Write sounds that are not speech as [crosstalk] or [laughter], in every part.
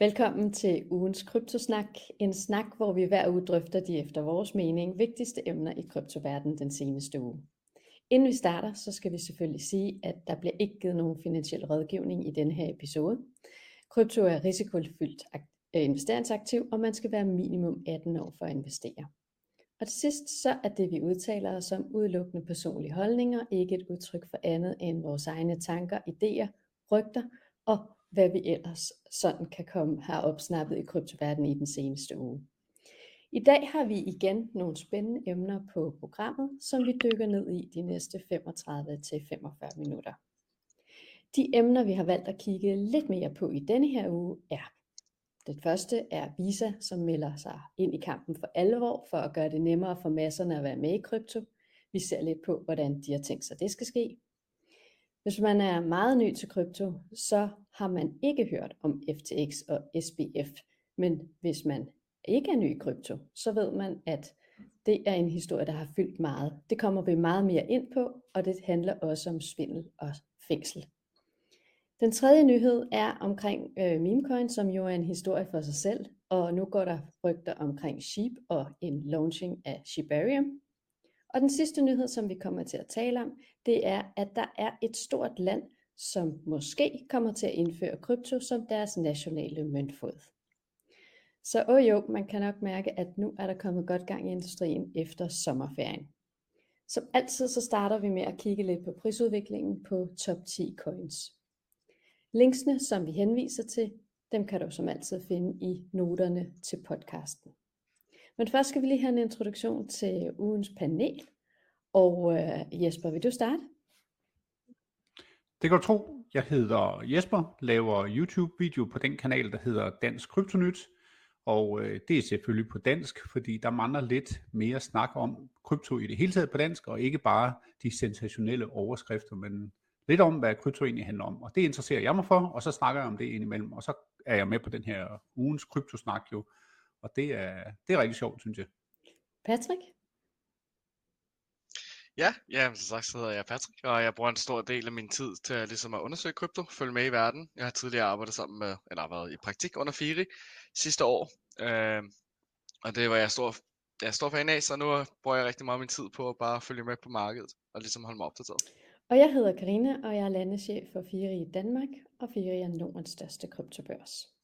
Velkommen til ugens kryptosnak, en snak, hvor vi hver uge drøfter de efter vores mening vigtigste emner i kryptoverdenen den seneste uge. Inden vi starter, så skal vi selvfølgelig sige, at der bliver ikke givet nogen finansiel rådgivning i denne her episode. Krypto er risikofyldt øh, investeringsaktiv, og man skal være minimum 18 år for at investere. Og til sidst så er det vi udtaler os om udelukkende personlige holdninger, ikke et udtryk for andet end vores egne tanker, idéer, rygter og hvad vi ellers sådan kan komme her opsnappet i kryptoverdenen i den seneste uge. I dag har vi igen nogle spændende emner på programmet, som vi dykker ned i de næste 35-45 minutter. De emner vi har valgt at kigge lidt mere på i denne her uge er det første er Visa, som melder sig ind i kampen for alvor for at gøre det nemmere for masserne at være med i krypto. Vi ser lidt på, hvordan de har tænkt sig, det skal ske. Hvis man er meget ny til krypto, så har man ikke hørt om FTX og SBF. Men hvis man ikke er ny i krypto, så ved man, at det er en historie, der har fyldt meget. Det kommer vi meget mere ind på, og det handler også om svindel og fængsel. Den tredje nyhed er omkring øh, memecoin, som jo er en historie for sig selv, og nu går der rygter omkring Sheep og en launching af Shibarium. Og den sidste nyhed, som vi kommer til at tale om, det er, at der er et stort land, som måske kommer til at indføre krypto som deres nationale møntfod. Så åh jo, man kan nok mærke, at nu er der kommet godt gang i industrien efter sommerferien. Som altid så starter vi med at kigge lidt på prisudviklingen på top 10 coins. Linksene, som vi henviser til, dem kan du som altid finde i noterne til podcasten. Men først skal vi lige have en introduktion til ugens panel. Og øh, Jesper, vil du starte? Det kan du tro. Jeg hedder Jesper, laver YouTube-video på den kanal, der hedder Dansk Kryptonyt. Og øh, det er selvfølgelig på dansk, fordi der mangler lidt mere snak om krypto i det hele taget på dansk, og ikke bare de sensationelle overskrifter, men lidt om, hvad krypto egentlig handler om. Og det interesserer jeg mig for, og så snakker jeg om det indimellem, og så er jeg med på den her ugens kryptosnak jo, og det er, det er rigtig sjovt, synes jeg. Patrick? Ja, ja, som sagt så hedder jeg Patrick, og jeg bruger en stor del af min tid til at, ligesom at undersøge krypto, følge med i verden. Jeg har tidligere arbejdet sammen med, eller har været i praktik under Firi sidste år, øh, og det var jeg stor, jeg er stor fan af, så nu bruger jeg rigtig meget af min tid på at bare følge med på markedet, og ligesom holde mig opdateret. Og jeg hedder Karina, og jeg er landeschef for Firi i Danmark, og Firi er Nordens største kryptobørs.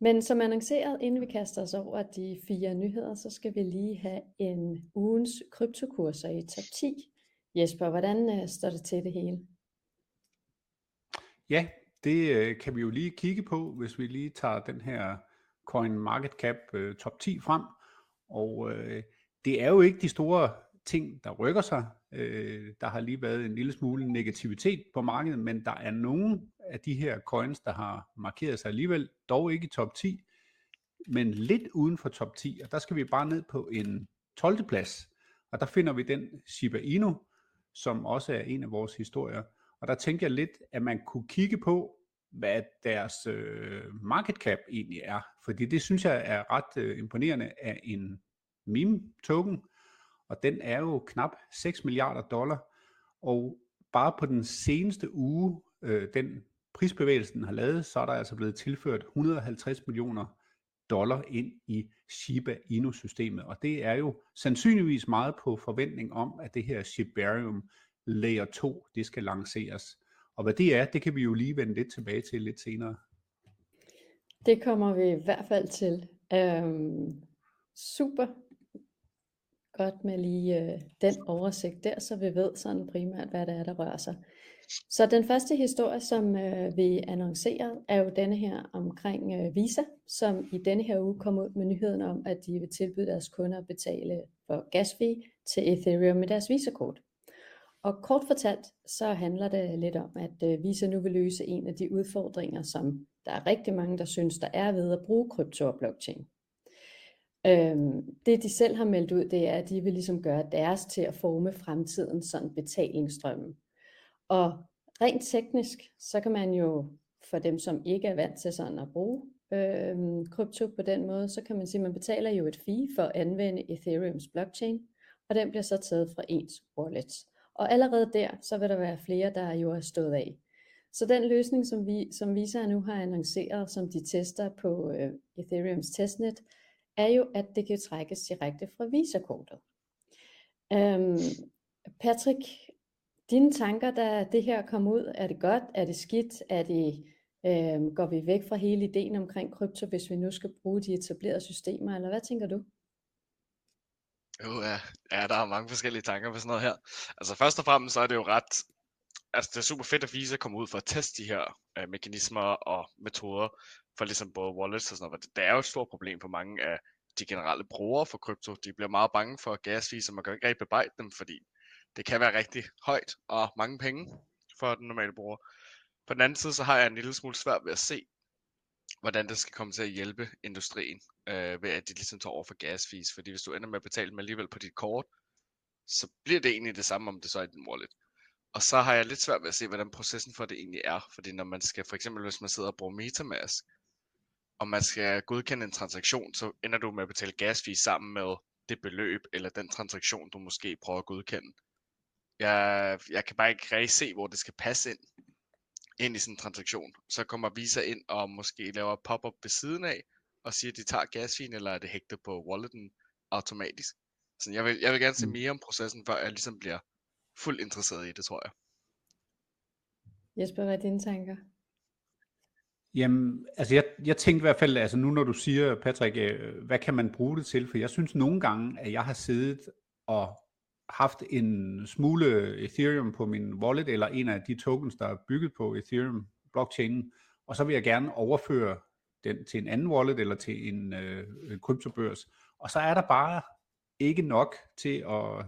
Men som annonceret, inden vi kaster os over de fire nyheder, så skal vi lige have en ugens kryptokurser i top 10. Jesper, hvordan øh, står det til det hele? Ja, det øh, kan vi jo lige kigge på, hvis vi lige tager den her Coin Market Cap øh, top 10 frem. Og øh, det er jo ikke de store ting, der rykker sig. Øh, der har lige været en lille smule negativitet på markedet, men der er nogle af de her coins, der har markeret sig alligevel, dog ikke i top 10, men lidt uden for top 10, og der skal vi bare ned på en 12. plads, og der finder vi den Shiba Inu, som også er en af vores historier. Og der tænker jeg lidt, at man kunne kigge på, hvad deres øh, market cap egentlig er, fordi det synes jeg er ret øh, imponerende af en meme token, og den er jo knap 6 milliarder dollar, og bare på den seneste uge, øh, den prisbevægelsen har lavet, så er der altså blevet tilført 150 millioner dollar ind i Shiba Inu-systemet, og det er jo sandsynligvis meget på forventning om, at det her Shibarium Layer 2, det skal lanceres. Og hvad det er, det kan vi jo lige vende lidt tilbage til lidt senere. Det kommer vi i hvert fald til. Øhm, super godt med lige øh, den oversigt der, så vi ved sådan primært, hvad det er, der rører sig. Så den første historie, som øh, vi annoncerede, er jo denne her omkring øh, Visa, som i denne her uge kom ud med nyheden om, at de vil tilbyde deres kunder at betale for gasfee til Ethereum med deres Visa-kort. Og kort fortalt, så handler det lidt om, at øh, Visa nu vil løse en af de udfordringer, som der er rigtig mange, der synes, der er ved at bruge krypto og blockchain. Øhm, det de selv har meldt ud, det er, at de vil ligesom gøre deres til at forme fremtiden sådan betalingsstrømmen. Og rent teknisk, så kan man jo, for dem som ikke er vant til sådan at bruge øh, krypto på den måde, så kan man sige, at man betaler jo et fee for at anvende Ethereums blockchain, og den bliver så taget fra ens wallet. Og allerede der, så vil der være flere, der jo har stået af. Så den løsning, som, vi, som Visa nu har annonceret, som de tester på øh, Ethereums testnet, er jo, at det kan trækkes direkte fra visakortet. Øhm, Patrick, dine tanker, da det her kom ud, er det godt, er det skidt, er det, øhm, går vi væk fra hele ideen omkring krypto, hvis vi nu skal bruge de etablerede systemer, eller hvad tænker du? Jo, ja. ja, der er mange forskellige tanker på sådan noget her. Altså først og fremmest så er det jo ret, altså det er super fedt at vise at komme ud for at teste de her øh, mekanismer og metoder for ligesom både wallets og sådan noget. Det er jo et stort problem for mange af de generelle brugere for krypto. De bliver meget bange for gasfees, og man kan ikke rigtig bebrejde dem, fordi det kan være rigtig højt og mange penge for den normale bruger. På den anden side, så har jeg en lille smule svært ved at se, hvordan det skal komme til at hjælpe industrien, øh, ved at de ligesom tager over for gasfees. Fordi hvis du ender med at betale dem alligevel på dit kort, så bliver det egentlig det samme, om det så er din wallet. Og så har jeg lidt svært ved at se, hvordan processen for det egentlig er. Fordi når man skal, for eksempel hvis man sidder og bruger Metamask, og man skal godkende en transaktion, så ender du med at betale gasfees sammen med det beløb, eller den transaktion, du måske prøver at godkende. Jeg, jeg kan bare ikke rigtig se, hvor det skal passe ind, ind i sådan en transaktion. Så kommer Visa ind og måske laver pop-up ved siden af, og siger, at de tager gasfien, eller er det hægtet på walleten automatisk. Så jeg vil, jeg vil gerne se mm. mere om processen, før jeg ligesom bliver fuldt interesseret i det, tror jeg. Jesper, hvad er dine tanker? Jamen, altså jeg, jeg tænkte i hvert fald, altså nu når du siger, Patrick, øh, hvad kan man bruge det til? For jeg synes nogle gange, at jeg har siddet og haft en smule Ethereum på min wallet, eller en af de tokens, der er bygget på Ethereum blockchainen, og så vil jeg gerne overføre den til en anden wallet eller til en øh, kryptobørs. Og så er der bare ikke nok til at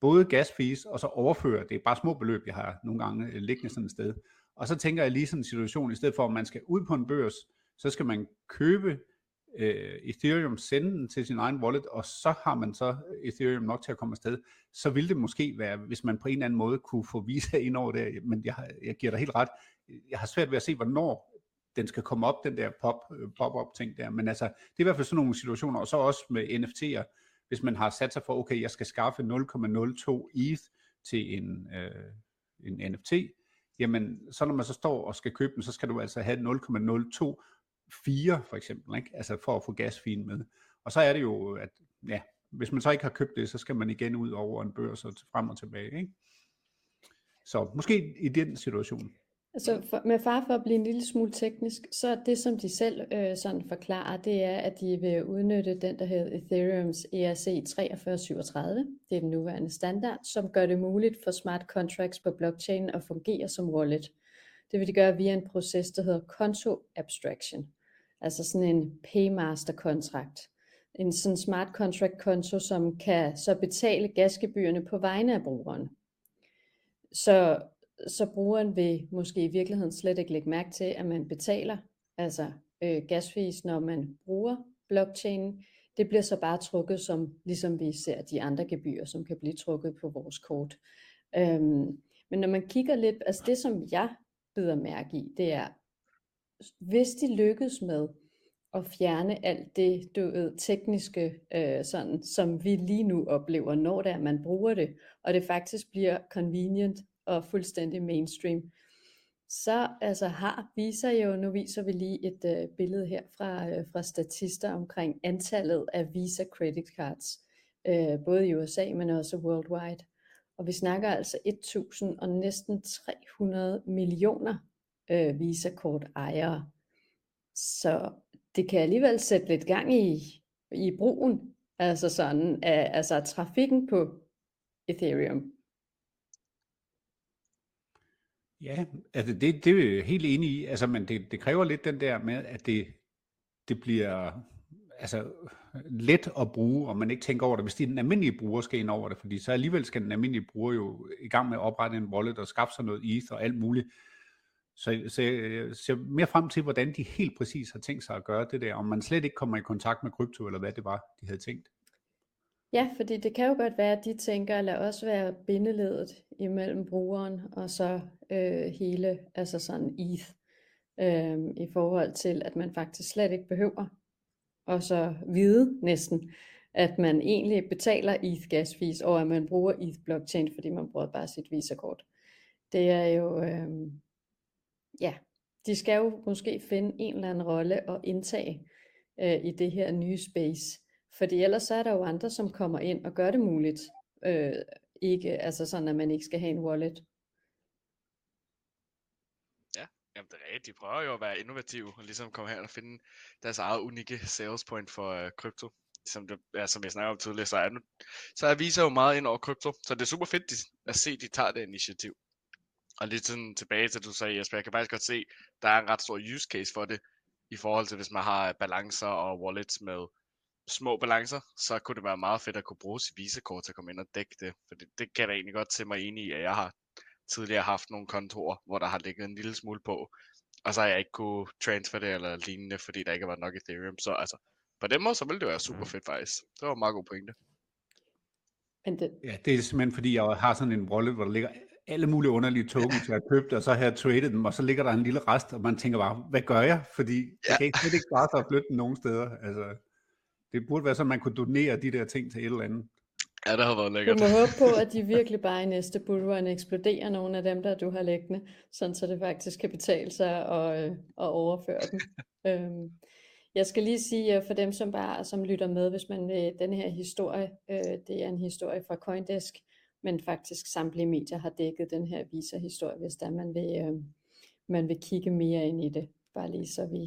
både gas fees og så overføre. Det er bare små beløb, jeg har nogle gange øh, liggende sådan et sted. Og så tænker jeg lige sådan en situation, i stedet for at man skal ud på en børs, så skal man købe øh, Ethereum, sende den til sin egen wallet, og så har man så Ethereum nok til at komme afsted, så ville det måske være, hvis man på en eller anden måde kunne få Visa ind over det, men jeg, jeg giver dig helt ret, jeg har svært ved at se, hvornår den skal komme op, den der pop, øh, pop-up ting der, men altså, det er i hvert fald sådan nogle situationer, og så også med NFT'er, hvis man har sat sig for, okay, jeg skal skaffe 0,02 ETH til en, øh, en NFT, jamen så når man så står og skal købe den, så skal du altså have 0,024 for eksempel, ikke? altså for at få gasfien med. Og så er det jo, at ja, hvis man så ikke har købt det, så skal man igen ud over en børs og frem og tilbage. Ikke? Så måske i den situation. Altså for, med far for at blive en lille smule teknisk, så det som de selv øh, sådan forklarer, det er, at de vil udnytte den, der hedder Ethereums ERC 4337. Det er den nuværende standard, som gør det muligt for smart contracts på blockchain at fungere som wallet. Det vil de gøre via en proces, der hedder konto abstraction. Altså sådan en paymaster kontrakt. En sådan smart contract konto, som kan så betale gasgebyrene på vegne af brugeren. Så så brugeren vil måske i virkeligheden slet ikke lægge mærke til, at man betaler altså øh, gasfis, når man bruger blockchain. Det bliver så bare trukket som, ligesom vi ser de andre gebyrer, som kan blive trukket på vores kort. Øhm, men når man kigger lidt, altså det som jeg bider mærke i, det er, hvis de lykkes med at fjerne alt det du ved, tekniske, øh, sådan, som vi lige nu oplever, når det er, man bruger det, og det faktisk bliver convenient og fuldstændig mainstream. Så altså har viser jo, nu viser vi lige et øh, billede her fra, øh, fra statister omkring antallet af Visa credit cards, øh, både i USA, men også worldwide. Og vi snakker altså 1000 og næsten 300 millioner øh, Visa-kort ejere. Så det kan alligevel sætte lidt gang i, i brugen, altså sådan, af, altså trafikken på Ethereum. Ja, altså det, det er jeg helt enig i, altså, men det, det kræver lidt den der med, at det, det bliver altså, let at bruge, og man ikke tænker over det, hvis den almindelige bruger skal ind over det, fordi så alligevel skal den almindelige bruger jo i gang med at oprette en wallet og skaffe sig noget ETH og alt muligt. Så, så jeg ser mere frem til, hvordan de helt præcis har tænkt sig at gøre det der, om man slet ikke kommer i kontakt med krypto, eller hvad det var, de havde tænkt. Ja, fordi det kan jo godt være, at de tænker, lad os være bindeledet imellem brugeren og så øh, hele, altså sådan ETH, øh, i forhold til, at man faktisk slet ikke behøver og så vide næsten, at man egentlig betaler ETH gas fees, og at man bruger ETH blockchain, fordi man bruger bare sit Visa-kort. Det er jo, øh, ja, de skal jo måske finde en eller anden rolle og indtage øh, i det her nye space. Fordi ellers så er der jo andre, som kommer ind og gør det muligt. Øh, ikke, altså sådan, at man ikke skal have en wallet. Ja, jamen det er rigtigt. De prøver jo at være innovative og ligesom komme her og finde deres eget unikke sales point for øh, krypto. Som, det, ja, som jeg snakker om tidligere, så er, nu, så er Visa jo meget ind over krypto. Så det er super fedt de, at se, at de tager det initiativ. Og lidt sådan tilbage til, du sagde, Jesper, jeg kan faktisk godt se, der er en ret stor use case for det, i forhold til hvis man har balancer og wallets med små balancer, så kunne det være meget fedt at kunne bruge sit Visa-kort til at komme ind og dække det. For det, det kan jeg da egentlig godt til mig enig i, at jeg har tidligere haft nogle kontorer, hvor der har ligget en lille smule på, og så har jeg ikke kunne transfer det eller lignende, fordi der ikke var nok Ethereum. Så altså, på den måde, så ville det være super fedt faktisk. Det var en meget god pointe. Men det, Ja, det er simpelthen fordi, jeg har sådan en wallet, hvor der ligger alle mulige underlige tokens, jeg har købt, og så har jeg traded dem, og så ligger der en lille rest, og man tænker bare, hvad gør jeg? Fordi ja. jeg kan ikke, slet ikke klare sig at flytte den nogen steder. Altså, det burde være sådan, at man kunne donere de der ting til et eller andet. Ja, det har været du lækkert. må håbe på, at de virkelig bare i næste bullrun eksploderer nogle af dem, der du har liggende, sådan så det faktisk kan betale sig at, øh, at overføre dem. [laughs] øhm, jeg skal lige sige øh, for dem, som bare som lytter med, hvis man vil den her historie, øh, det er en historie fra Coindesk, men faktisk samtlige medier har dækket den her Visa-historie, hvis der man vil, øh, man vil kigge mere ind i det. Bare lige så vi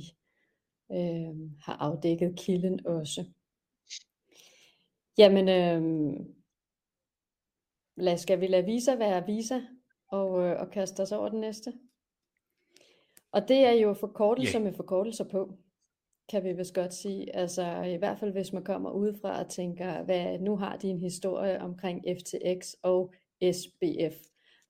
øh, har afdækket kilden også. Jamen, øh, lad, skal vi lade Visa være Visa og, øh, og kaste os over den næste? Og det er jo forkortelser Ja. med forkortelser på, kan vi vist godt sige. Altså i hvert fald hvis man kommer udefra og tænker, hvad nu har de en historie omkring FTX og SBF.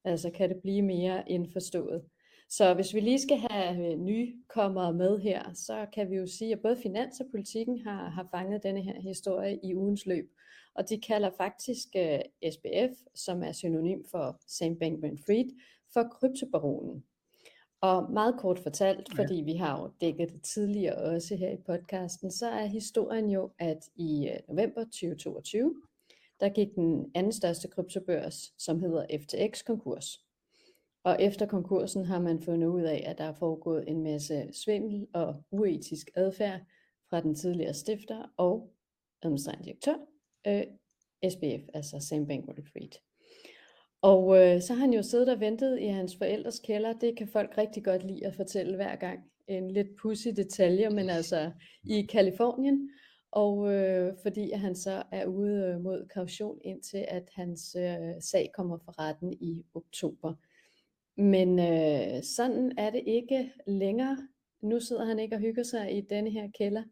Altså kan det blive mere indforstået. Så hvis vi lige skal have øh, nye kommer med her, så kan vi jo sige, at både Finans og Politikken har, har fanget denne her historie i ugens løb. Og de kalder faktisk uh, SBF, som er synonym for Sam Bankman-Fried, for kryptobaronen. Og meget kort fortalt, Ja. fordi vi har jo dækket det tidligere også her i podcasten, så er historien jo, at i øh, november 2022, der gik den anden største kryptobørs, som hedder FTX, konkurs. Og efter konkursen har man fundet ud af, at der er foregået en masse svindel og uetisk adfærd fra den tidligere stifter og administrerende direktør, øh, SBF, altså Sam Bankman-Fried. Og øh, så har han jo siddet og ventet i hans forældres kælder. Det kan folk rigtig godt lide at fortælle hver gang. En lidt pussy detalje, men [laughs] altså i Kalifornien. Og øh, fordi han så er ude øh, mod kaution indtil at hans øh, sag kommer for retten i oktober. Men øh, sådan er det ikke længere. Nu sidder han ikke og hygger sig i denne her kælder.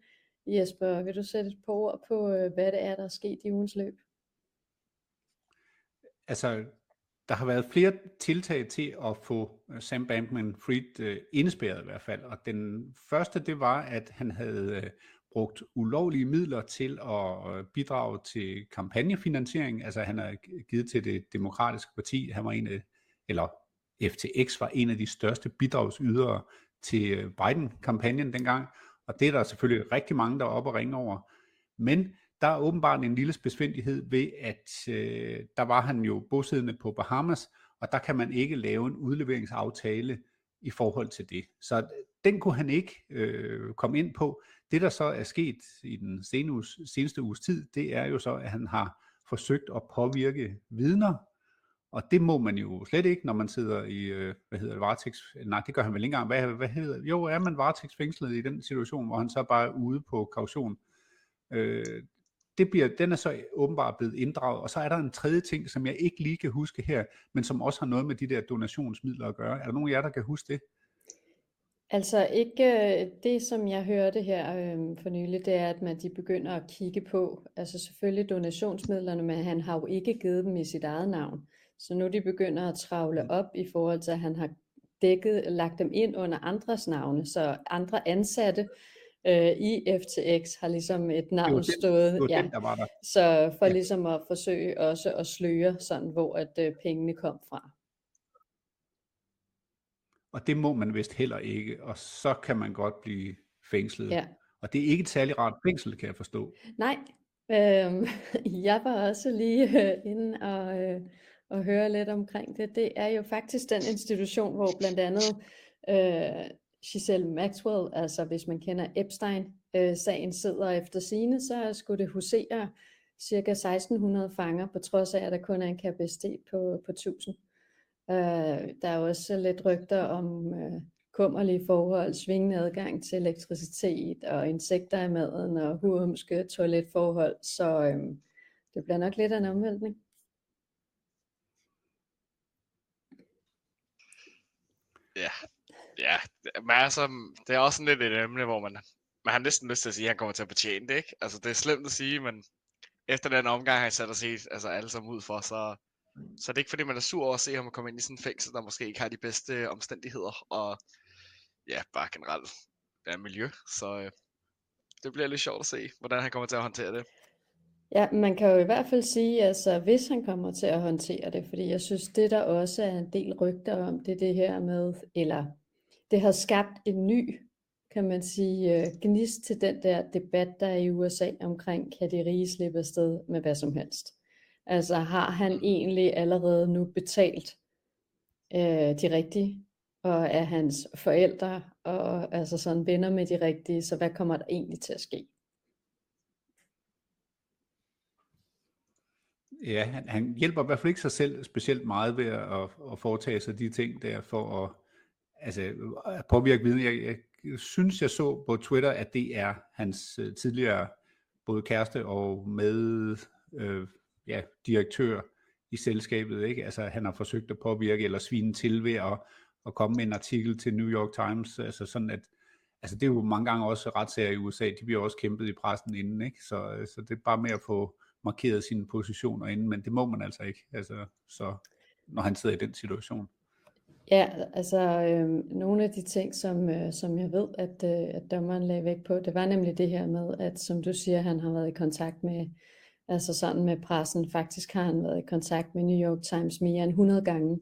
Jesper, vil du sætte et par ord på, øh, hvad det er, der er sket i ugens løb? Altså, der har været flere tiltag til at få øh, Sam Bankman-Fried øh, indespærret i hvert fald. Og den første, det var, at han havde øh, brugt ulovlige midler til at øh, bidrage til kampagnefinansiering. Altså han har givet til det demokratiske parti. Han var en af, eller FTX var en af de største bidragsydere til øh, Biden-kampagnen dengang. Og det er der selvfølgelig rigtig mange, der er oppe og ringe over. Men der er åbenbart en lille besvindelighed ved, at øh, der var han jo bosiddende på Bahamas, og der kan man ikke lave en udleveringsaftale i forhold til det. Så den kunne han ikke øh, komme ind på. Det, der så er sket i den seneste seneste uges tid, det er jo så, at han har forsøgt at påvirke vidner, og det må man jo slet ikke, når man sidder i, øh, hvad hedder det, varetægts... Nej, det gør han vel ikke engang. Hvad, hvad hedder Jo, er man varetægtsfængslet i den situation, hvor han så bare er ude på kaution? Øh, det bliver, den er så åbenbart blevet inddraget, og så er der en tredje ting, som jeg ikke lige kan huske her, men som også har noget med de der donationsmidler at gøre. Er der nogen af jer, der kan huske det? Altså ikke øh, det, som jeg hørte her øh, for nylig, det er, at man de begynder at kigge på, altså selvfølgelig donationsmidlerne, men han har jo ikke givet dem i sit eget navn. Så nu de begynder at travle op i forhold til, at han har dækket, lagt dem ind under andres navne, så andre ansatte øh, i FTX har ligesom et Det navn den, stået, det ja, den der var der. så for Ja. ligesom at forsøge også at sløre sådan, hvor at øh, pengene kom fra. Og det må man vist heller ikke, og så kan man godt blive fængslet. Ja. Og det er ikke et særligt rart fængsel, kan jeg forstå. Nej, øhm, [laughs] jeg var også lige øh, inde og, øh, og høre lidt omkring det. Det er jo faktisk den institution, hvor blandt andet Øh, Giselle Maxwell, altså hvis man kender Epstein-sagen, øh, sidder efter sine, så skulle det husere cirka 1600 fanger, på trods af, at der kun er en kapacitet på, på 1000. Øh, der er også lidt rygter om øh, kummerlige forhold, svingende adgang til elektricitet og insekter i maden og hurumske toiletforhold, så øh, det bliver nok lidt af en omvæltning. Ja, ja, men altså, det er også sådan lidt et emne, hvor man, man har næsten lyst til at sige, at han kommer til at betjene det, ikke? Altså, det er slemt at sige, men efter den omgang han satte os helt, altså alle sammen ud for, så, så det er ikke fordi, man er sur over at se ham komme ind i sådan en fængsel, der måske ikke har de bedste omstændigheder, og ja, bare generelt ja, miljø, så øh, det bliver lidt sjovt at se, hvordan han kommer til at håndtere det. Ja, man kan jo i hvert fald sige, altså hvis han kommer til at håndtere det, fordi jeg synes, det der også er en del rygter om, det er det her med, eller det har skabt en ny, kan man sige, øh, gnist til den der debat, der er i USA omkring, kan de rige slippe afsted med hvad som helst. Altså har han egentlig allerede nu betalt øh, de rigtige, og er hans forældre, og altså sådan venner med de rigtige, så hvad kommer der egentlig til at ske? Ja, han, han hjælper i hvert fald ikke sig selv specielt meget ved at, at foretage sig de ting der for at, altså, at påvirke viden. Jeg, jeg synes, jeg så på Twitter, at det er hans øh, tidligere både kæreste og med øh, ja, direktør i selskabet. Ikke? Altså, han har forsøgt at påvirke eller svine til ved at, at komme med en artikel til New York Times. Altså sådan at, altså det er jo mange gange også retssager i USA, de bliver også kæmpet i pressen inden, ikke? Så, øh, så det er bare med at få, markeret sine positioner inden, men det må man altså ikke, altså, så, når han sidder i den situation. Ja, altså øh, nogle af de ting, som, øh, som jeg ved, at, øh, at dommeren lagde væk på, det var nemlig det her med, at som du siger, han har været i kontakt med, altså sådan med pressen, faktisk har han været i kontakt med New York Times mere end 100 gange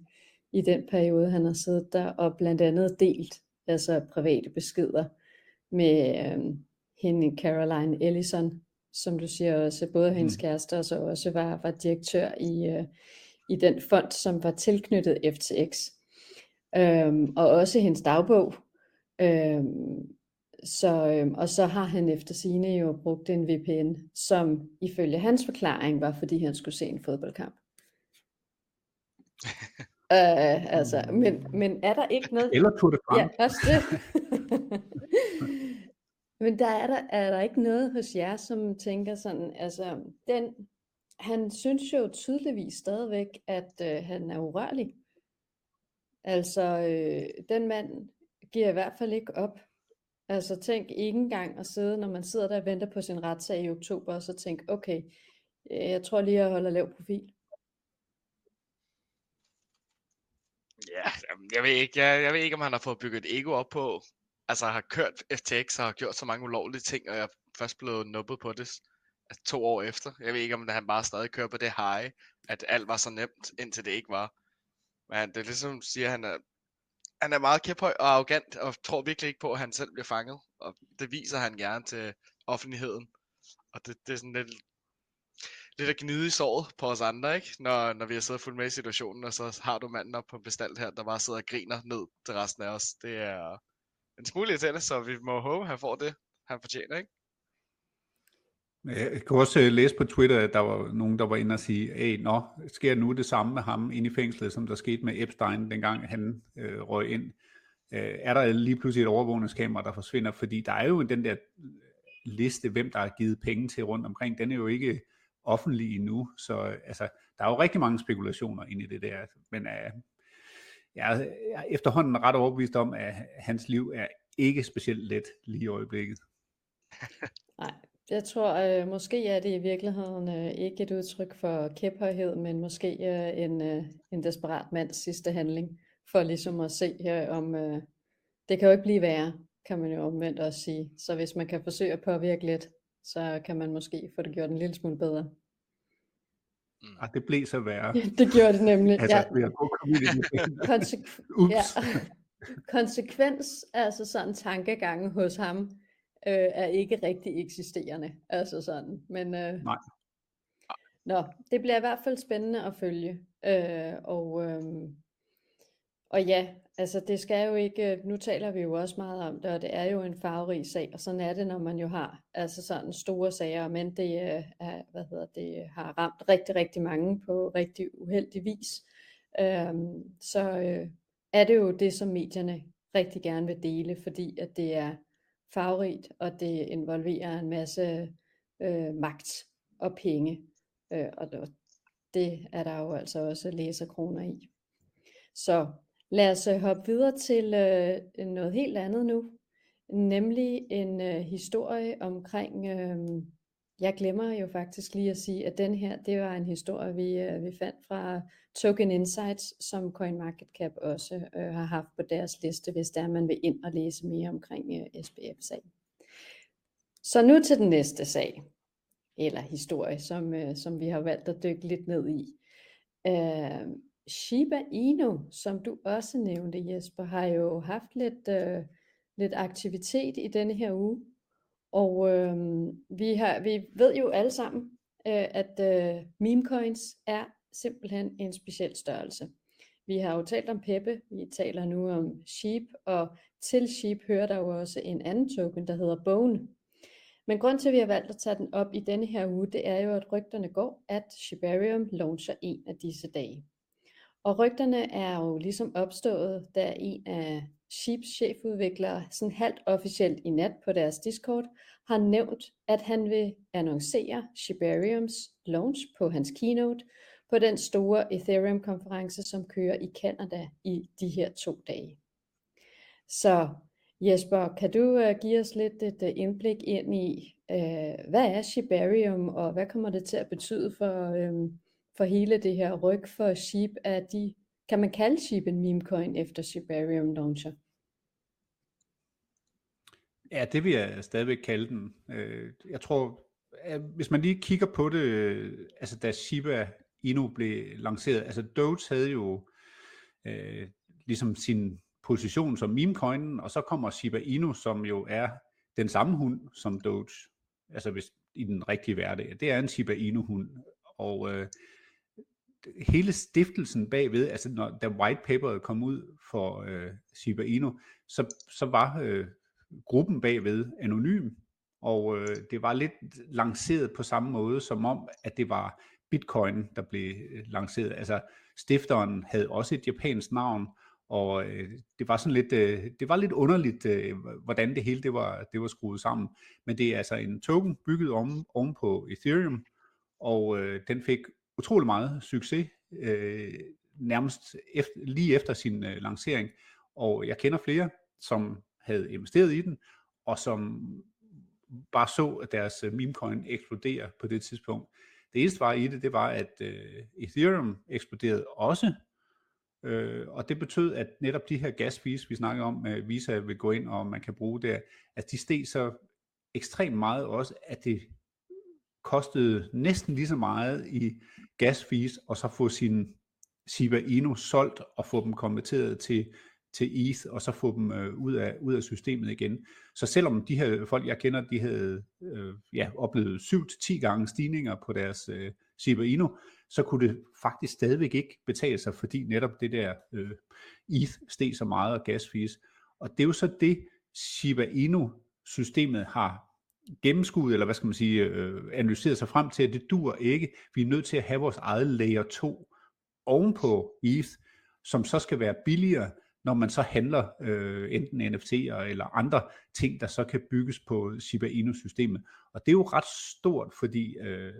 i den periode, han har siddet der, og blandt andet delt altså private beskeder med øh, hende Caroline Ellison, som du siger også, både hendes mm. kæreste og så også var, var direktør i, øh, i den fond, som var tilknyttet FTX. Øhm, og også hendes dagbog. Øhm, så, øhm, og så har han efter sine jo brugt en VPN, som ifølge hans forklaring var, fordi han skulle se en fodboldkamp. [laughs] øh, altså, men, men er der ikke noget... Eller Tour de France. Ja, også det. [laughs] [laughs] Men der er der, er der ikke noget hos jer, som tænker sådan, altså, den, han synes jo tydeligvis stadigvæk, at øh, han er urørlig. Altså, øh, den mand giver i hvert fald ikke op. Altså, tænk ikke engang at sidde, når man sidder der og venter på sin retssag i oktober, og så tænk, okay, øh, jeg tror lige, jeg holder lav profil. Ja, jeg ved ikke, jeg, jeg ved ikke, om han har fået bygget et ego op på, altså har kørt FTX og har gjort så mange ulovlige ting, og jeg er først blevet nubbet på det altså, to år efter. Jeg ved ikke, om han bare stadig kører på det high, at alt var så nemt, indtil det ikke var. Men det er ligesom siger, han er, han er meget kæphøj og arrogant, og tror virkelig ikke på, at han selv bliver fanget. Og det viser han gerne til offentligheden. Og det, det er sådan lidt, lidt at gnide i såret på os andre, ikke? Når, når vi har siddet fuldt med i situationen, og så har du manden op på en bestalt her, der bare sidder og griner ned til resten af os. Det er, en smule irriterende, så vi må håbe, at han får det, han fortjener, ikke? Jeg kunne også øh, læse på Twitter, at der var nogen, der var inde og sige, at nå, sker nu det samme med ham inde i fængslet, som der skete med Epstein, dengang han øh, røg ind? Øh, er der lige pludselig et overvågningskamera, der forsvinder? Fordi der er jo den der øh, liste, hvem der har givet penge til rundt omkring, den er jo ikke offentlig endnu, så øh, altså, der er jo rigtig mange spekulationer inde i det der, men øh, jeg er efterhånden ret overbevist om, at hans liv er ikke specielt let lige i øjeblikket. Nej, jeg tror øh, måske er det i virkeligheden øh, ikke et udtryk for kæphøjhed, men måske øh, en, øh, en desperat mands sidste handling, for ligesom at se øh, om, øh, det kan jo ikke blive værre, kan man jo omvendt også sige. Så hvis man kan forsøge at påvirke lidt, så kan man måske få det gjort en lille smule bedre. Mm. Ah, det blev så værre. Ja, det gjorde det nemlig. altså, ja. ved at gå Konse- Ups. ja. Konsekvens, altså sådan tankegange hos ham, øh, er ikke rigtig eksisterende. Altså sådan. Men, øh, Nej. Nå, det bliver i hvert fald spændende at følge. Øh, og, øh, og ja, Altså det skal jo ikke, øh, nu taler vi jo også meget om det, og det er jo en farverig sag, og sådan er det, når man jo har altså sådan store sager, men det, øh, er, hvad hedder det har ramt rigtig, rigtig mange på rigtig uheldig vis. Øhm, så øh, er det jo det, som medierne rigtig gerne vil dele, fordi at det er farverigt, og det involverer en masse øh, magt og penge, øh, og det er der jo altså også læserkroner i. Så lad os øh, hoppe videre til øh, noget helt andet nu, nemlig en øh, historie omkring, øh, jeg glemmer jo faktisk lige at sige, at den her, det var en historie, vi, øh, vi fandt fra Token Insights, som CoinMarketCap også øh, har haft på deres liste, hvis der man vil ind og læse mere omkring øh, SBF-sagen. Så nu til den næste sag, eller historie, som, øh, som vi har valgt at dykke lidt ned i. Øh, Shiba Inu, som du også nævnte, Jesper, har jo haft lidt, øh, lidt aktivitet i denne her uge. Og øh, vi, har, vi ved jo alle sammen, øh, at øh, meme coins er simpelthen en speciel størrelse. Vi har jo talt om Peppe, vi taler nu om Sheep, og til Sheep hører der jo også en anden token, der hedder Bone. Men grund til, at vi har valgt at tage den op i denne her uge, det er jo, at rygterne går, at Shibarium launcher en af disse dage. Og rygterne er jo ligesom opstået, da en af Sheeps chefudviklere sådan halvt officielt i nat på deres Discord har nævnt, at han vil annoncere Shibariums launch på hans keynote på den store Ethereum-konference, som kører i Canada i de her to dage. Så Jesper, kan du uh, give os lidt et uh, indblik ind i, uh, hvad er Shibarium, og hvad kommer det til at betyde for, um, for hele det her ryg for Sheep? Er de, kan man kalde Sheep en meme coin efter Shibarium launcher? Ja, det vil jeg stadigvæk kalde den. Øh, jeg tror, hvis man lige kigger på det, altså da Shiba Inu blev lanceret. Altså Doge havde jo øh, ligesom sin position som meme-coinen, og så kommer Shiba Inu, som jo er den samme hund som Doge, altså hvis, i den rigtige hverdag. Det er en Shiba Inu-hund, og øh, hele stiftelsen bagved, altså når da white paperet kom ud for øh, Shiba Inu, så, så var øh, gruppen bagved anonym, og øh, det var lidt lanceret på samme måde, som om, at det var Bitcoin, der blev øh, lanceret. Altså stifteren havde også et japansk navn, og øh, det var sådan lidt, øh, det var lidt underligt, øh, hvordan det hele det var, det var skruet sammen. Men det er altså en token bygget om, om på Ethereum, og øh, den fik utrolig meget succes, øh, nærmest efter, lige efter sin øh, lancering. Og jeg kender flere, som havde investeret i den, og som bare så, at deres øh, memecoin eksplodere på det tidspunkt. Det eneste var i det, det var, at øh, Ethereum eksploderede også, øh, og det betød, at netop de her gas fees, vi snakker om, øh, Visa vil gå ind, og man kan bruge der, at de steg så ekstremt meget også, at det kostede næsten lige så meget i gas fees, og så få sin Shiba Inu solgt og få dem konverteret til til ETH, og så få dem øh, ud, af, ud af systemet igen. Så selvom de her folk, jeg kender, de havde øh, ja, oplevet 7-10 gange stigninger på deres øh, Shiba Inu, så kunne det faktisk stadigvæk ikke betale sig, fordi netop det der øh, ETH steg så meget og gas fees. Og det er jo så det, Shiba Inu systemet har gennemskuet, eller hvad skal man sige, øh, analyseret sig frem til, at det dur ikke. Vi er nødt til at have vores eget layer 2 ovenpå ETH, som så skal være billigere, når man så handler øh, enten NFT'er eller andre ting, der så kan bygges på Shiba Inu-systemet. Og det er jo ret stort, fordi øh,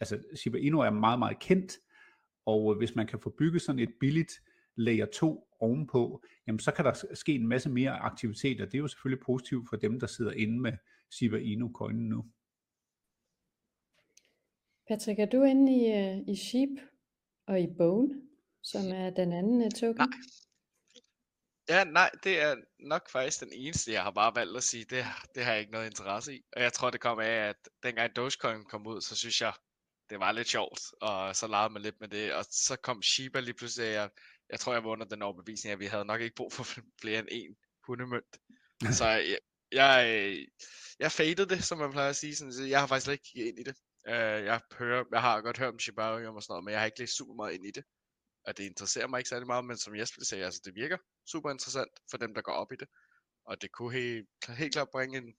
altså Shiba Inu er meget, meget kendt, og hvis man kan få bygget sådan et billigt layer 2 ovenpå, jamen så kan der ske en masse mere aktivitet, og det er jo selvfølgelig positivt for dem, der sidder inde med Shiba Inu-coinen nu. Patrick, er du inde i, uh, i Sheep og i Bone, som er den anden uh, token? Nej, Ja, nej, det er nok faktisk den eneste, jeg har bare valgt at sige, det, det har jeg ikke noget interesse i. Og jeg tror, det kom af, at dengang Dogecoin kom ud, så synes jeg, det var lidt sjovt, og så legede man lidt med det, og så kom Shiba lige pludselig, jeg, jeg tror, jeg var under den overbevisning, at vi havde nok ikke brug for [laughs] flere end én hundemønt. [laughs] så jeg, jeg, jeg faded det, som man plejer at sige, sådan, så jeg har faktisk ikke ind i det. Uh, jeg, hører, jeg har godt hørt om Shiba og sådan noget, men jeg har ikke læst super meget ind i det. at det interesserer mig ikke særlig meget, men som Jesper sagde, altså det virker super interessant for dem, der går op i det. Og det kunne helt, helt klart bringe en,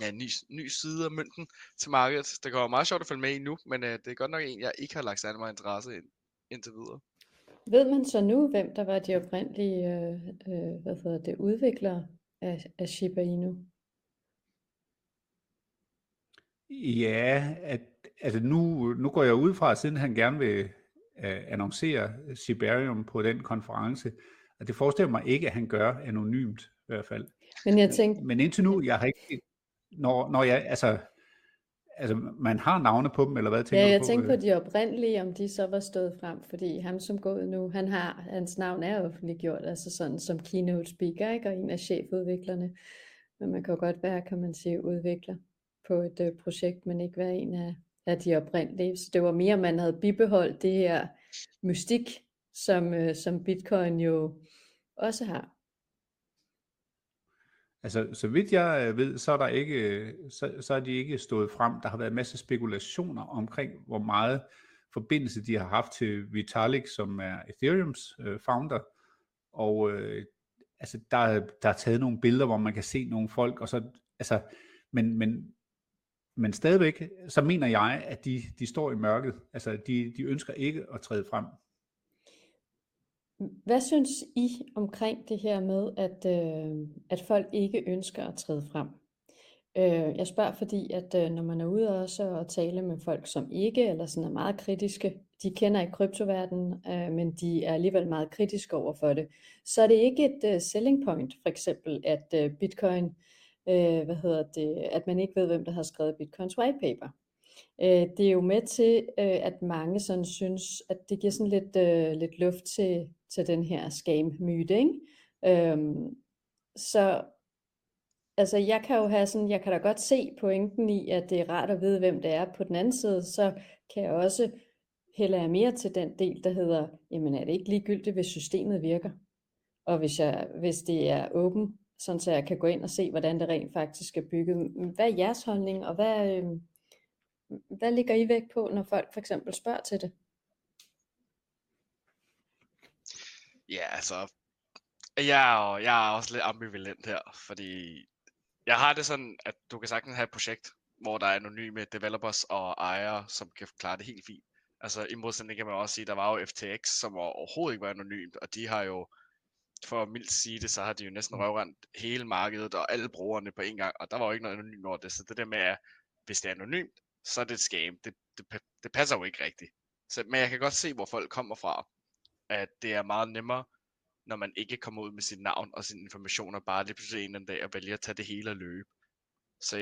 ja, en ny, ny side af mønten til markedet. Det går meget sjovt at følge med i nu, men uh, det er godt nok en, jeg ikke har lagt særlig meget interesse ind, indtil videre. Ved man så nu, hvem der var de oprindelige øh, øh, hvad hedder det, udviklere af, af Shiba Inu? Ja, at, altså nu, nu går jeg ud fra, at siden han gerne vil uh, annoncere Shibarium på den konference, og det forestiller mig ikke, at han gør anonymt i hvert fald. Men jeg tænkte... Men indtil nu, jeg har ikke... Når, når jeg, altså, altså, man har navne på dem, eller hvad tænker Ja, jeg du på? tænkte på de oprindelige, om de så var stået frem, fordi ham som går nu, han har, hans navn er offentliggjort, altså sådan som keynote speaker, ikke? og en af chefudviklerne. Men man kan jo godt være, kan man sige, udvikler på et uh, projekt, men ikke være en af, af de oprindelige. Så det var mere, at man havde bibeholdt det her mystik, som, uh, som Bitcoin jo også har. Altså, så vidt jeg øh, ved, så er, der ikke, øh, så, så er de ikke stået frem. Der har været en masse spekulationer omkring, hvor meget forbindelse de har haft til Vitalik, som er Ethereums øh, founder. Og øh, altså, der, der er taget nogle billeder, hvor man kan se nogle folk, og så, altså, men, men, men stadigvæk, så mener jeg, at de, de står i mørket. Altså, de, de ønsker ikke at træde frem. Hvad synes I omkring det her med, at, øh, at folk ikke ønsker at træde frem? Øh, jeg spørger, fordi at øh, når man er ude også og tale med folk, som ikke eller sådan er meget kritiske, de kender ikke kryptoverdenen, øh, men de er alligevel meget kritiske over for det, så er det ikke et øh, selling point, for eksempel, at øh, Bitcoin, øh, hvad hedder det, at man ikke ved, hvem der har skrevet Bitcoins white paper. Øh, det er jo med til, øh, at mange sådan synes, at det giver sådan lidt, øh, lidt luft til, til den her scam-myte, ikke? Øhm, så altså jeg kan jo have sådan, jeg kan da godt se pointen i, at det er rart at vide, hvem det er. På den anden side, så kan jeg også hælde jeg mere til den del, der hedder, jamen er det ikke ligegyldigt, hvis systemet virker? Og hvis, jeg, hvis det er åben, sådan så jeg kan gå ind og se, hvordan det rent faktisk er bygget. Hvad er jeres holdning, og hvad, øh, hvad ligger I væk på, når folk for eksempel spørger til det? Ja, altså, jeg er, jo, jeg er også lidt ambivalent her, fordi jeg har det sådan, at du kan sagtens have et projekt, hvor der er anonyme developers og ejere, som kan klare det helt fint. Altså i modsætning kan man også sige, der var jo FTX, som overhovedet ikke var anonymt, og de har jo, for at mildt sige det, så har de jo næsten røvrendt hele markedet og alle brugerne på en gang, og der var jo ikke noget anonymt over det. Så det der med, at hvis det er anonymt, så er det et scam. Det, det, det passer jo ikke rigtigt. Så, men jeg kan godt se, hvor folk kommer fra. At det er meget nemmere, når man ikke kommer ud med sit navn og sine informationer, bare lige pludselig en dag og vælge at tage det hele og løbe. Så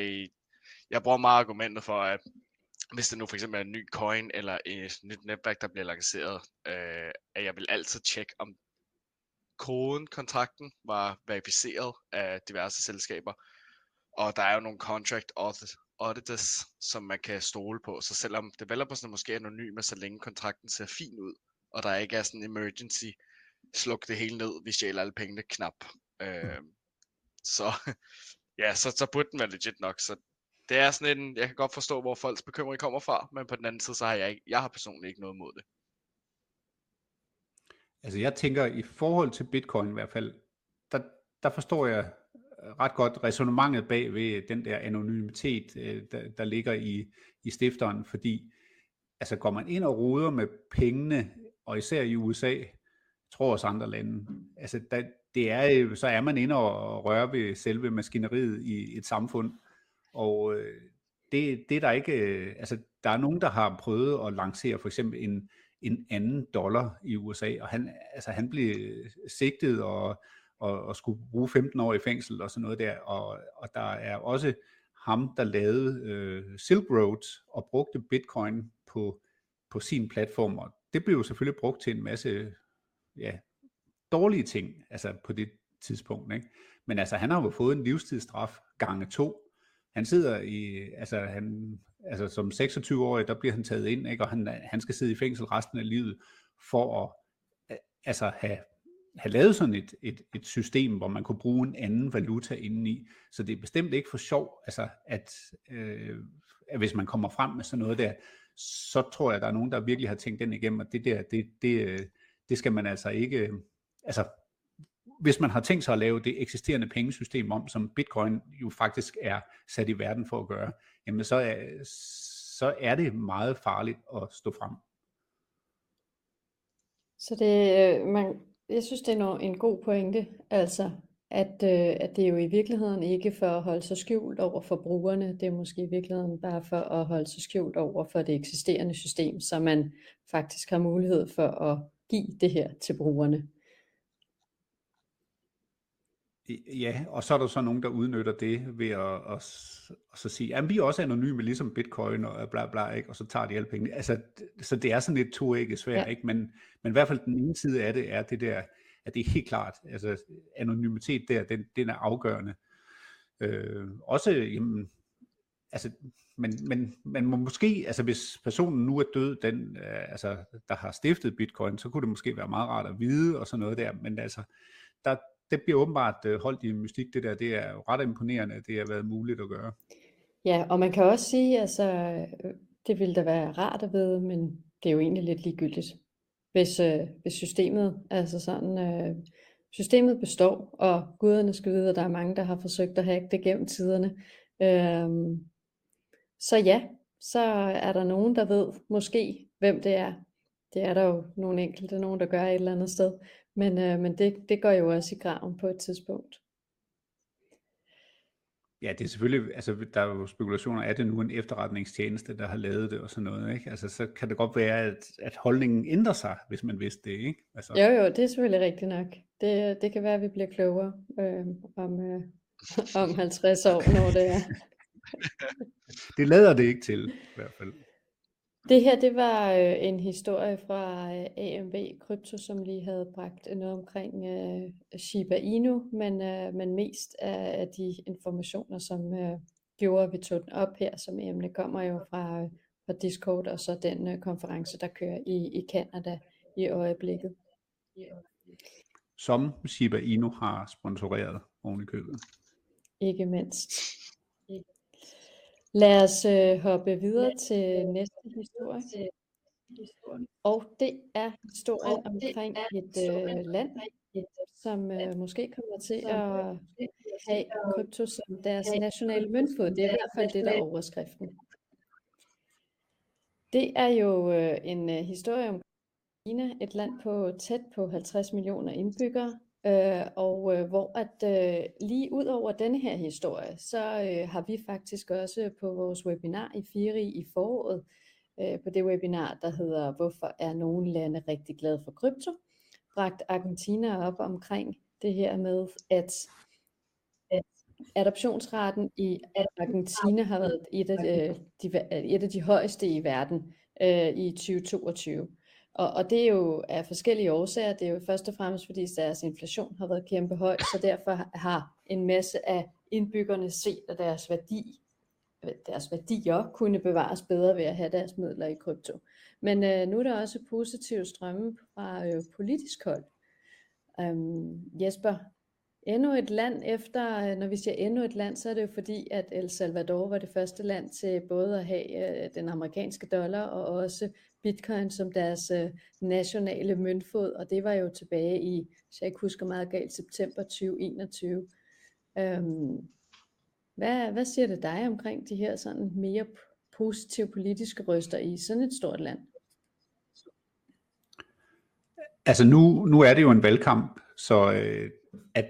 jeg bruger meget argumentet for, at hvis det nu for eksempel er en ny coin eller et nyt netværk, der bliver lanceret, øh, at jeg vil altid tjekke, om koden, kontrakten, var verificeret af diverse selskaber. Og der er jo nogle contract auditors, som man kan stole på. Så selvom developersne måske er anonyme, så længe kontrakten ser fin ud, og der ikke er sådan en emergency, sluk det hele ned, vi stjæler alle pengene knap. Øh, så [laughs] ja, så, så burde den være legit nok. Så det er sådan en, jeg kan godt forstå, hvor folks bekymring kommer fra, men på den anden side, så har jeg, ikke, jeg har personligt ikke noget mod det. Altså jeg tænker, i forhold til bitcoin i hvert fald, der, der forstår jeg øh, ret godt resonemanget bag ved den der anonymitet, øh, der, der ligger i, i stifteren, fordi altså går man ind og roder med pengene, og især i USA, tror også andre lande, altså der, det er, så er man inde og røre ved selve maskineriet i et samfund, og øh, det, det er der ikke, altså der er nogen, der har prøvet at lancere for eksempel en, en anden dollar i USA, og han, altså, han blev sigtet og, og, og skulle bruge 15 år i fængsel og sådan noget der, og, og der er også ham, der lavede øh, Silk Road og brugte bitcoin på, på sin platform, og det blev jo selvfølgelig brugt til en masse ja, dårlige ting, altså på det tidspunkt, ikke? Men altså, han har jo fået en livstidsstraf gange to. Han sidder i, altså han, altså som 26-årig, der bliver han taget ind, ikke? og han, han skal sidde i fængsel resten af livet for at altså have, have lavet sådan et, et, et system, hvor man kunne bruge en anden valuta indeni. Så det er bestemt ikke for sjov, altså at, øh, at hvis man kommer frem med sådan noget der, så tror jeg, der er nogen, der virkelig har tænkt den igennem, og det der, det, det, øh, det skal man altså ikke, øh, altså hvis man har tænkt sig at lave det eksisterende pengesystem om, som bitcoin jo faktisk er sat i verden for at gøre, jamen så er, så er det meget farligt at stå frem. Så det, øh, man, jeg synes, det er en god pointe, altså at, øh, at det er jo i virkeligheden ikke for at holde sig skjult over for brugerne, det er måske i virkeligheden bare for at holde sig skjult over for det eksisterende system, så man faktisk har mulighed for at give det her til brugerne. Ja, og så er der så nogen, der udnytter det ved at, at, at så sige, at vi er også anonyme, ligesom Bitcoin og bla bla, ikke? og så tager de alle pengene. Altså, så det er sådan lidt to ikke svært, ja. ikke? Men, men i hvert fald den ene side af det er det der, at det er helt klart, altså anonymitet der, den, den er afgørende. Øh, også, jamen, altså, men, men man må måske, altså hvis personen nu er død, den, øh, altså, der har stiftet Bitcoin, så kunne det måske være meget rart at vide og sådan noget der, men altså, der, det bliver åbenbart øh, holdt i mystik, det der, det er jo ret imponerende, at det har været muligt at gøre. Ja, og man kan også sige, altså, øh, det ville da være rart at vide, men det er jo egentlig lidt ligegyldigt hvis, øh, hvis systemet, altså sådan, øh, systemet består, og guderne skal vide, at der er mange, der har forsøgt at hacke det gennem tiderne. Øh, så ja, så er der nogen, der ved måske, hvem det er. Det er der jo nogle enkelte, nogen, der gør et eller andet sted. Men, øh, men det, det går jo også i graven på et tidspunkt. Ja, det er selvfølgelig, altså der er jo spekulationer, er det nu en efterretningstjeneste, der har lavet det og sådan noget, ikke? Altså så kan det godt være, at, at holdningen ændrer sig, hvis man vidste det, ikke? Altså. Jo, jo, det er selvfølgelig rigtigt nok. Det, det kan være, at vi bliver klogere øh, om, øh, om 50 år, når det er. [laughs] det lader det ikke til, i hvert fald. Det her, det var øh, en historie fra øh, AMV Krypto, som lige havde bragt noget omkring øh, Shiba Inu, men, øh, men mest af, af de informationer, som øh, gjorde, at vi tog den op her som emne, kommer jo fra, øh, fra Discord og så den øh, konference, der kører i, i Canada i øjeblikket. Som Shiba Inu har sponsoreret oven i købet. Ikke mindst. Lad os øh, hoppe videre til næste historie. Og det er historien omkring et øh, land, som øh, måske kommer til at have krypto som deres nationale møntfod. Det er i hvert fald det, der er overskriften. Det er jo øh, en øh, historie om Kina, et land på tæt på 50 millioner indbyggere, Øh, og øh, hvor at øh, lige ud over denne her historie, så øh, har vi faktisk også på vores webinar i Firi i foråret, øh, på det webinar, der hedder Hvorfor er nogle lande rigtig glade for krypto, bragt Argentina op omkring det her med, at, at adoptionsraten i Argentina har været et af øh, de, de, et af de højeste i verden øh, i 2022. Og, og det er jo af forskellige årsager. Det er jo først og fremmest, fordi deres inflation har været kæmpe høj, så derfor har en masse af indbyggerne set, at deres værdi deres værdier kunne bevares bedre ved at have deres midler i krypto. Men øh, nu er der også positive strømme fra øh, politisk hold. Øhm, Jesper, endnu et land efter, øh, når vi siger endnu et land, så er det jo fordi, at El Salvador var det første land til både at have øh, den amerikanske dollar og også bitcoin som deres øh, nationale møntfod, og det var jo tilbage i, så jeg ikke husker meget galt, september 2021. Øhm, hvad, hvad siger det dig omkring de her sådan mere positive politiske røster i sådan et stort land? Altså nu, nu er det jo en valgkamp, så øh, at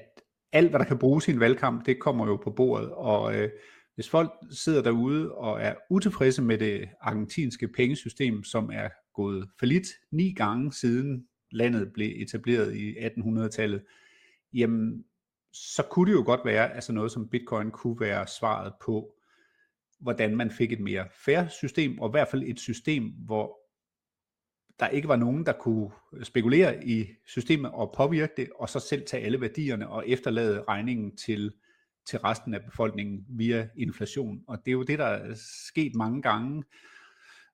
alt hvad der kan bruges i en valgkamp, det kommer jo på bordet, og øh, hvis folk sidder derude og er utilfredse med det argentinske pengesystem, som er gået falit ni gange siden landet blev etableret i 1800-tallet, jamen så kunne det jo godt være, altså noget som bitcoin kunne være svaret på, hvordan man fik et mere fair system, og i hvert fald et system, hvor der ikke var nogen, der kunne spekulere i systemet og påvirke det, og så selv tage alle værdierne og efterlade regningen til til resten af befolkningen via inflation. Og det er jo det, der er sket mange gange.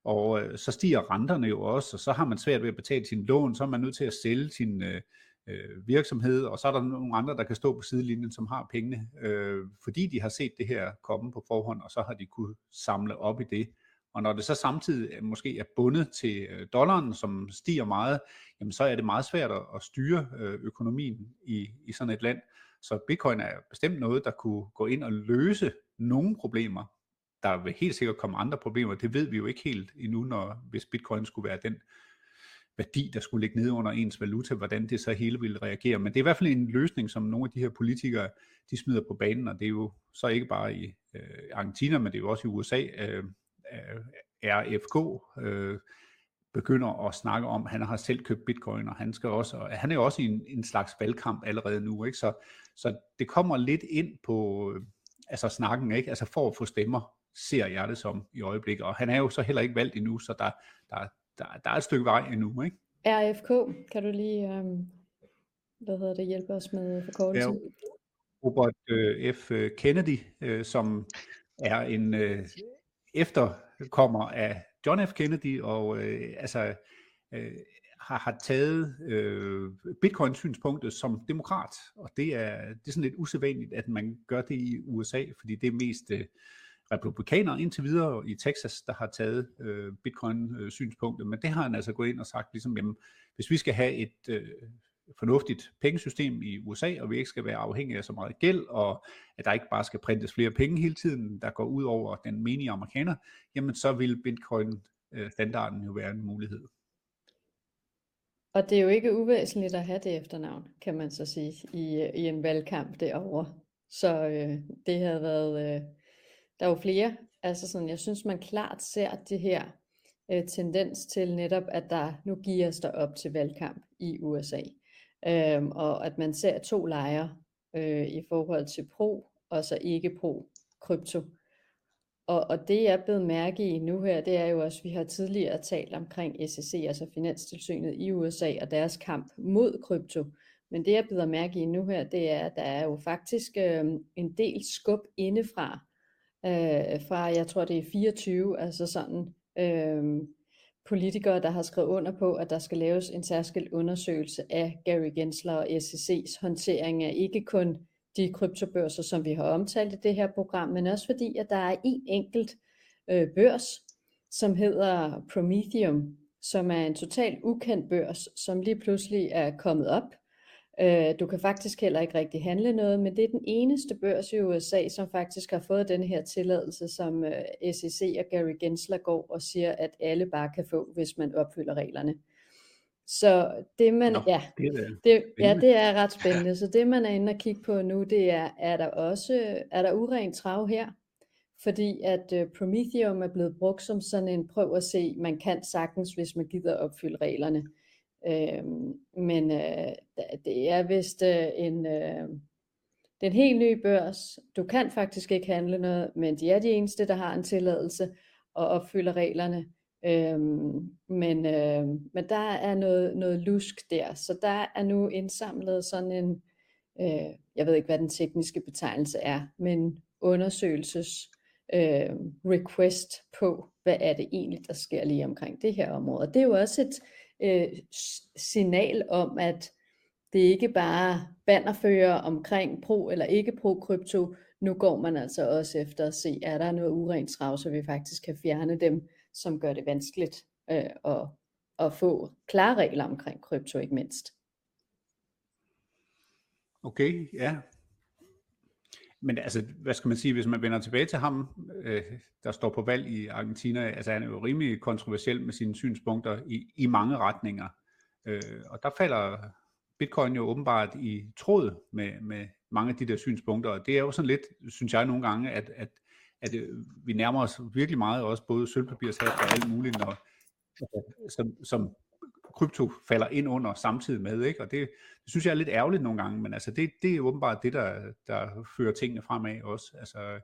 Og øh, så stiger renterne jo også, og så har man svært ved at betale sin lån, så er man nødt til at sælge sin øh, øh virksomhed, og så er der nogle andre, der kan stå på sidelinjen, som har pengene, øh, fordi de har set det her komme på forhånd, og så har de kunne samle op i det. Og når det så samtidig øh, måske er bundet til øh, dollaren, som stiger meget, jamen så er det meget svært at styre økonomien i, i sådan et land. Så bitcoin er bestemt noget, der kunne gå ind og løse nogle problemer. Der vil helt sikkert komme andre problemer, det ved vi jo ikke helt endnu, når, hvis bitcoin skulle være den værdi, der skulle ligge nede under ens valuta, hvordan det så hele ville reagere. Men det er i hvert fald en løsning, som nogle af de her politikere, de smider på banen, og det er jo så ikke bare i øh, Argentina, men det er jo også i USA. Øh, RFK øh, begynder at snakke om, han har selv købt bitcoin, og han, skal også, og han er jo også i en, en slags valgkamp allerede nu. Ikke? Så, så det kommer lidt ind på øh, altså snakken, ikke? altså for at få stemmer, ser jeg det som i øjeblikket. Og han er jo så heller ikke valgt endnu, så der, der, der, der er et stykke vej endnu, ikke? RFK, kan du lige, um, hvad hedder det, hjælpe os med forkortelsen? Ja, Robert uh, F. Kennedy, uh, som er en uh, efterkommer af John F. Kennedy, og øh, altså øh, har, har taget øh, bitcoin-synspunktet som demokrat, og det er, det er sådan lidt usædvanligt, at man gør det i USA, fordi det er mest øh, republikanere indtil videre i Texas, der har taget øh, bitcoin-synspunktet, men det har han altså gået ind og sagt, ligesom, jamen, hvis vi skal have et øh, fornuftigt pengesystem i USA, og vi ikke skal være afhængige af så meget gæld, og at der ikke bare skal printes flere penge hele tiden, der går ud over den menige amerikaner, jamen så vil bitcoin-standarden øh, jo være en mulighed. Og det er jo ikke uvæsentligt at have det efternavn, kan man så sige, i, i en valgkamp derovre. Så øh, det havde været... Øh, der er jo flere, altså sådan, jeg synes man klart ser det her øh, tendens til netop, at der nu giver der op til valgkamp i USA. Øhm, og at man ser to lejre øh, i forhold til pro og så ikke pro krypto. Og, og det jeg er blevet mærke i nu her, det er jo også, at vi har tidligere talt omkring SEC, altså Finanstilsynet i USA og deres kamp mod krypto. Men det jeg bliver mærke i nu her, det er, at der er jo faktisk øh, en del skub indefra, øh, fra, jeg tror det er 24, altså sådan øh, politikere, der har skrevet under på, at der skal laves en særskilt undersøgelse af Gary Gensler og SEC's håndtering af ikke kun de kryptobørser, som vi har omtalt i det her program, men også fordi, at der er en enkelt øh, børs, som hedder Prometheum, som er en totalt ukendt børs, som lige pludselig er kommet op. Øh, du kan faktisk heller ikke rigtig handle noget, men det er den eneste børs i USA, som faktisk har fået den her tilladelse, som øh, SEC og Gary Gensler går og siger, at alle bare kan få, hvis man opfylder reglerne. Så det man, Nå, ja, det er, det, ja, det er ret spændende. Så det man er inde og kigge på nu, det er, er der også, er der urent trav her? Fordi at uh, Prometheum er blevet brugt som sådan en prøv at se, man kan sagtens, hvis man gider opfylde reglerne. Øh, men øh, det er vist øh, en, øh, det er en helt ny børs. Du kan faktisk ikke handle noget, men de er de eneste, der har en tilladelse og opfylder reglerne. Øhm, men, øh, men der er noget, noget lusk der, så der er nu indsamlet sådan en, øh, jeg ved ikke hvad den tekniske betegnelse er, men undersøgelses øh, request på, hvad er det egentlig, der sker lige omkring det her område. Og det er jo også et, øh, signal om, at det ikke bare bannerfører omkring pro eller ikke pro krypto. Nu går man altså også efter at se, er der noget urent trav, så vi faktisk kan fjerne dem, som gør det vanskeligt øh, at, at få klare regler omkring krypto ikke mindst. Okay, ja. Men altså, hvad skal man sige, hvis man vender tilbage til ham, øh, der står på valg i Argentina, altså han er jo rimelig kontroversiel med sine synspunkter i, i mange retninger. Øh, og der falder bitcoin jo åbenbart i tråd med, med mange af de der synspunkter, og det er jo sådan lidt, synes jeg nogle gange, at, at, at øh, vi nærmer os virkelig meget, også både sølvpapirshat og alt muligt, når, som, som krypto falder ind under samtidig med, ikke? og det, det synes jeg er lidt ærgerligt nogle gange, men altså det, det er åbenbart det, der, der fører tingene fremad også, altså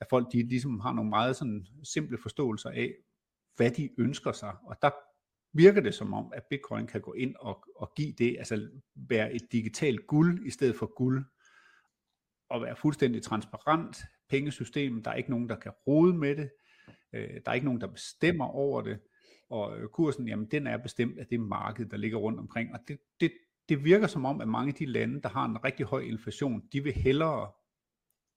at folk de ligesom har nogle meget sådan simple forståelser af, hvad de ønsker sig, og der virker det som om, at Bitcoin kan gå ind og, og give det, altså være et digitalt guld i stedet for guld, og være fuldstændig transparent. Pengesystem, der er ikke nogen, der kan rode med det, øh, der er ikke nogen, der bestemmer over det, og øh, kursen, jamen den er bestemt af det marked, der ligger rundt omkring, og det, det, det virker som om, at mange af de lande, der har en rigtig høj inflation, de vil hellere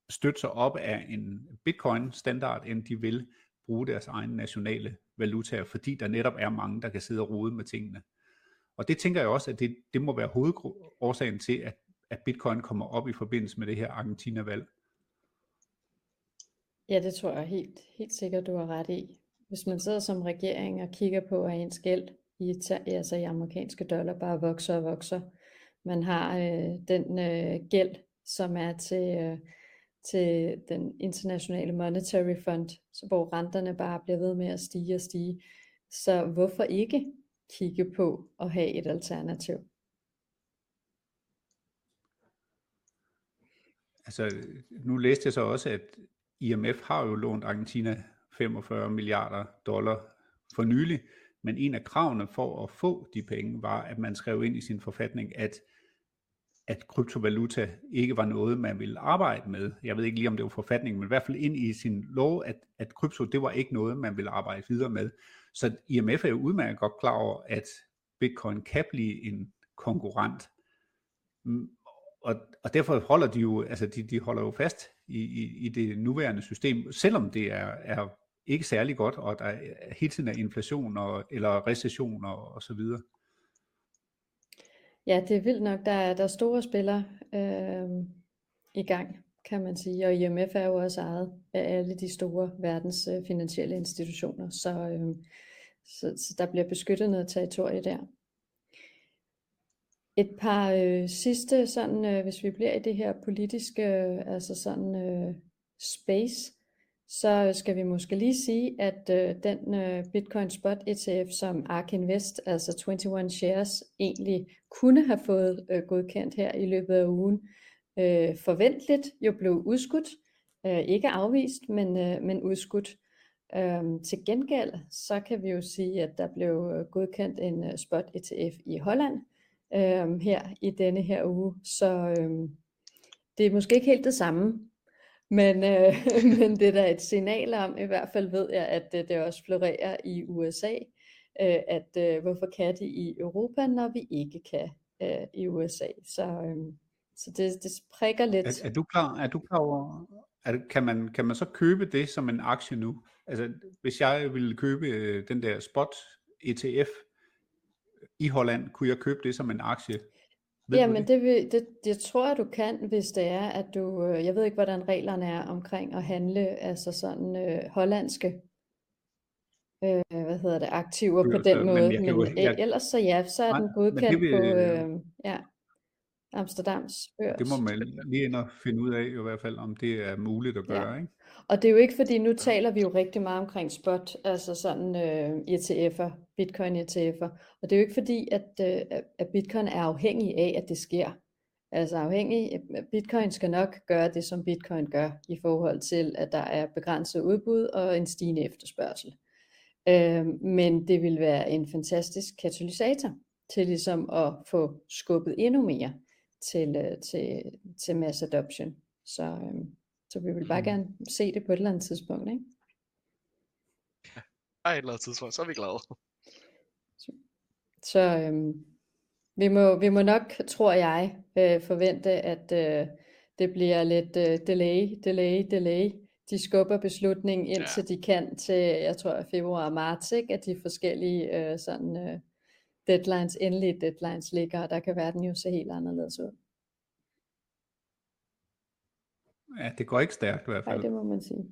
støtte sig op af en bitcoin standard, end de vil bruge deres egne nationale valutaer, fordi der netop er mange, der kan sidde og rode med tingene. Og det tænker jeg også, at det, det må være hovedårsagen til, at, at bitcoin kommer op i forbindelse med det her Argentina-valg. Ja, det tror jeg helt, helt sikkert, du har ret i. Hvis man sidder som regering og kigger på, at ens gæld i, altså i amerikanske dollar bare vokser og vokser. Man har øh, den øh, gæld, som er til, øh, til den internationale monetary fund, så hvor renterne bare bliver ved med at stige og stige. Så hvorfor ikke kigge på at have et alternativ? Altså, nu læste jeg så også, at IMF har jo lånt Argentina 45 milliarder dollar for nylig, men en af kravene for at få de penge var, at man skrev ind i sin forfatning, at at kryptovaluta ikke var noget, man ville arbejde med. Jeg ved ikke lige, om det var forfatningen, men i hvert fald ind i sin lov, at, at krypto, det var ikke noget, man ville arbejde videre med. Så IMF er jo udmærket godt klar over, at Bitcoin kan blive en konkurrent. Mm, og, og derfor holder de jo, altså de, de holder jo fast i, i, i det nuværende system, selvom det er, er ikke særlig godt, og der hele tiden er inflation og, eller recession og, og så videre. Ja, det er vildt nok. Der er, der er store spillere øh, i gang, kan man sige. Og IMF er jo også ejet af alle de store verdens øh, finansielle institutioner. Så, øh, så, så der bliver beskyttet noget territorie der. Et par øh, sidste, sådan, øh, hvis vi bliver i det her politiske, øh, altså sådan øh, space, så skal vi måske lige sige, at øh, den øh, Bitcoin Spot ETF, som ARK Invest, altså 21 Shares, egentlig kunne have fået øh, godkendt her i løbet af ugen, øh, forventeligt jo blev udskudt, øh, ikke afvist, men, øh, men udskudt. Øh, til gengæld, så kan vi jo sige, at der blev øh, godkendt en uh, spot ETF i Holland øh, her i denne her uge, så øh, det er måske ikke helt det samme, men, øh, [laughs] men det er da et signal om, i hvert fald ved jeg, at det, det også florerer i USA, øh, at øh, hvorfor kan det i Europa, når vi ikke kan øh, i USA. Så, øh, så det, det prikker lidt. Er, er du klar, er du klar over, er, kan, man, kan man så købe det som en aktie nu? Altså hvis jeg ville købe øh, den der spot ETF i Holland, kunne jeg købe det som en aktie? Ved Jamen det, vil, det, det tror jeg du kan, hvis det er, at du, øh, jeg ved ikke hvordan reglerne er omkring at handle, altså sådan øh, hollandske, øh, hvad hedder det, aktiver på den måde, men, men jeg, ellers så ja, så er nej, den godkendt vil, på, øh, ja, Amsterdams børs. Det må man lige ind og finde ud af i hvert fald, om det er muligt at gøre, ja. ikke? Og det er jo ikke fordi, nu taler vi jo rigtig meget omkring spot, altså sådan øh, ETF'er, bitcoin ETF'er, og det er jo ikke fordi, at, øh, at bitcoin er afhængig af, at det sker. Altså afhængig, bitcoin skal nok gøre det, som bitcoin gør, i forhold til, at der er begrænset udbud og en stigende efterspørgsel. Øh, men det vil være en fantastisk katalysator til ligesom at få skubbet endnu mere til, øh, til, til mass adoption. Så, øh, så vi vil bare mm. gerne se det på et eller andet tidspunkt, ikke? Ja, et eller andet tidspunkt, så er vi glade. Så, så øhm, vi, må, vi må nok, tror jeg, øh, forvente, at øh, det bliver lidt øh, delay, delay, delay. De skubber beslutningen indtil ja. de kan til, jeg tror, februar og marts, ikke? at de forskellige øh, sådan, øh, deadlines, endelige deadlines ligger, og der kan verden jo se helt anderledes ud. Ja, det går ikke stærkt i hvert fald. Nej, det må man sige.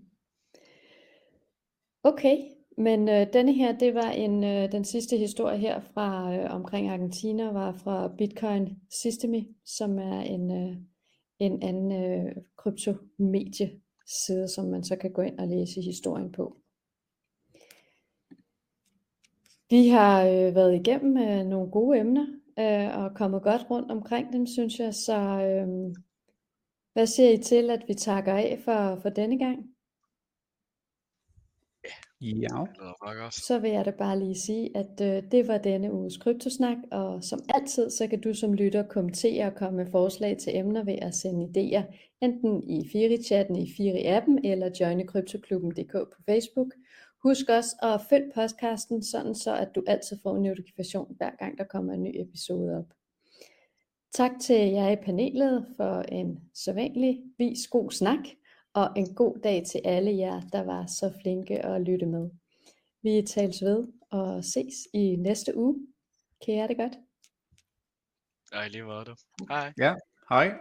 Okay, men øh, denne her, det var en øh, den sidste historie her fra øh, omkring Argentina, var fra Bitcoin Systemy, som er en, øh, en anden øh, kryptomedieside, som man så kan gå ind og læse historien på. Vi har øh, været igennem øh, nogle gode emner øh, og kommet godt rundt omkring dem, synes jeg. Så øh, hvad siger I til, at vi takker af for, for denne gang? Ja. Så vil jeg da bare lige sige, at øh, det var denne uges kryptosnak, og som altid, så kan du som lytter kommentere og komme med forslag til emner ved at sende idéer, enten i Firi-chatten i Firi-appen eller joine kryptoklubben.dk på Facebook. Husk også at følge podcasten, sådan så at du altid får en notifikation, hver gang der kommer en ny episode op. Tak til jer i panelet for en sædvanlig vis god snak, og en god dag til alle jer, der var så flinke at lytte med. Vi tales ved og ses i næste uge. Kan I have det godt? I lige måde. du. Hej. Ja, hej.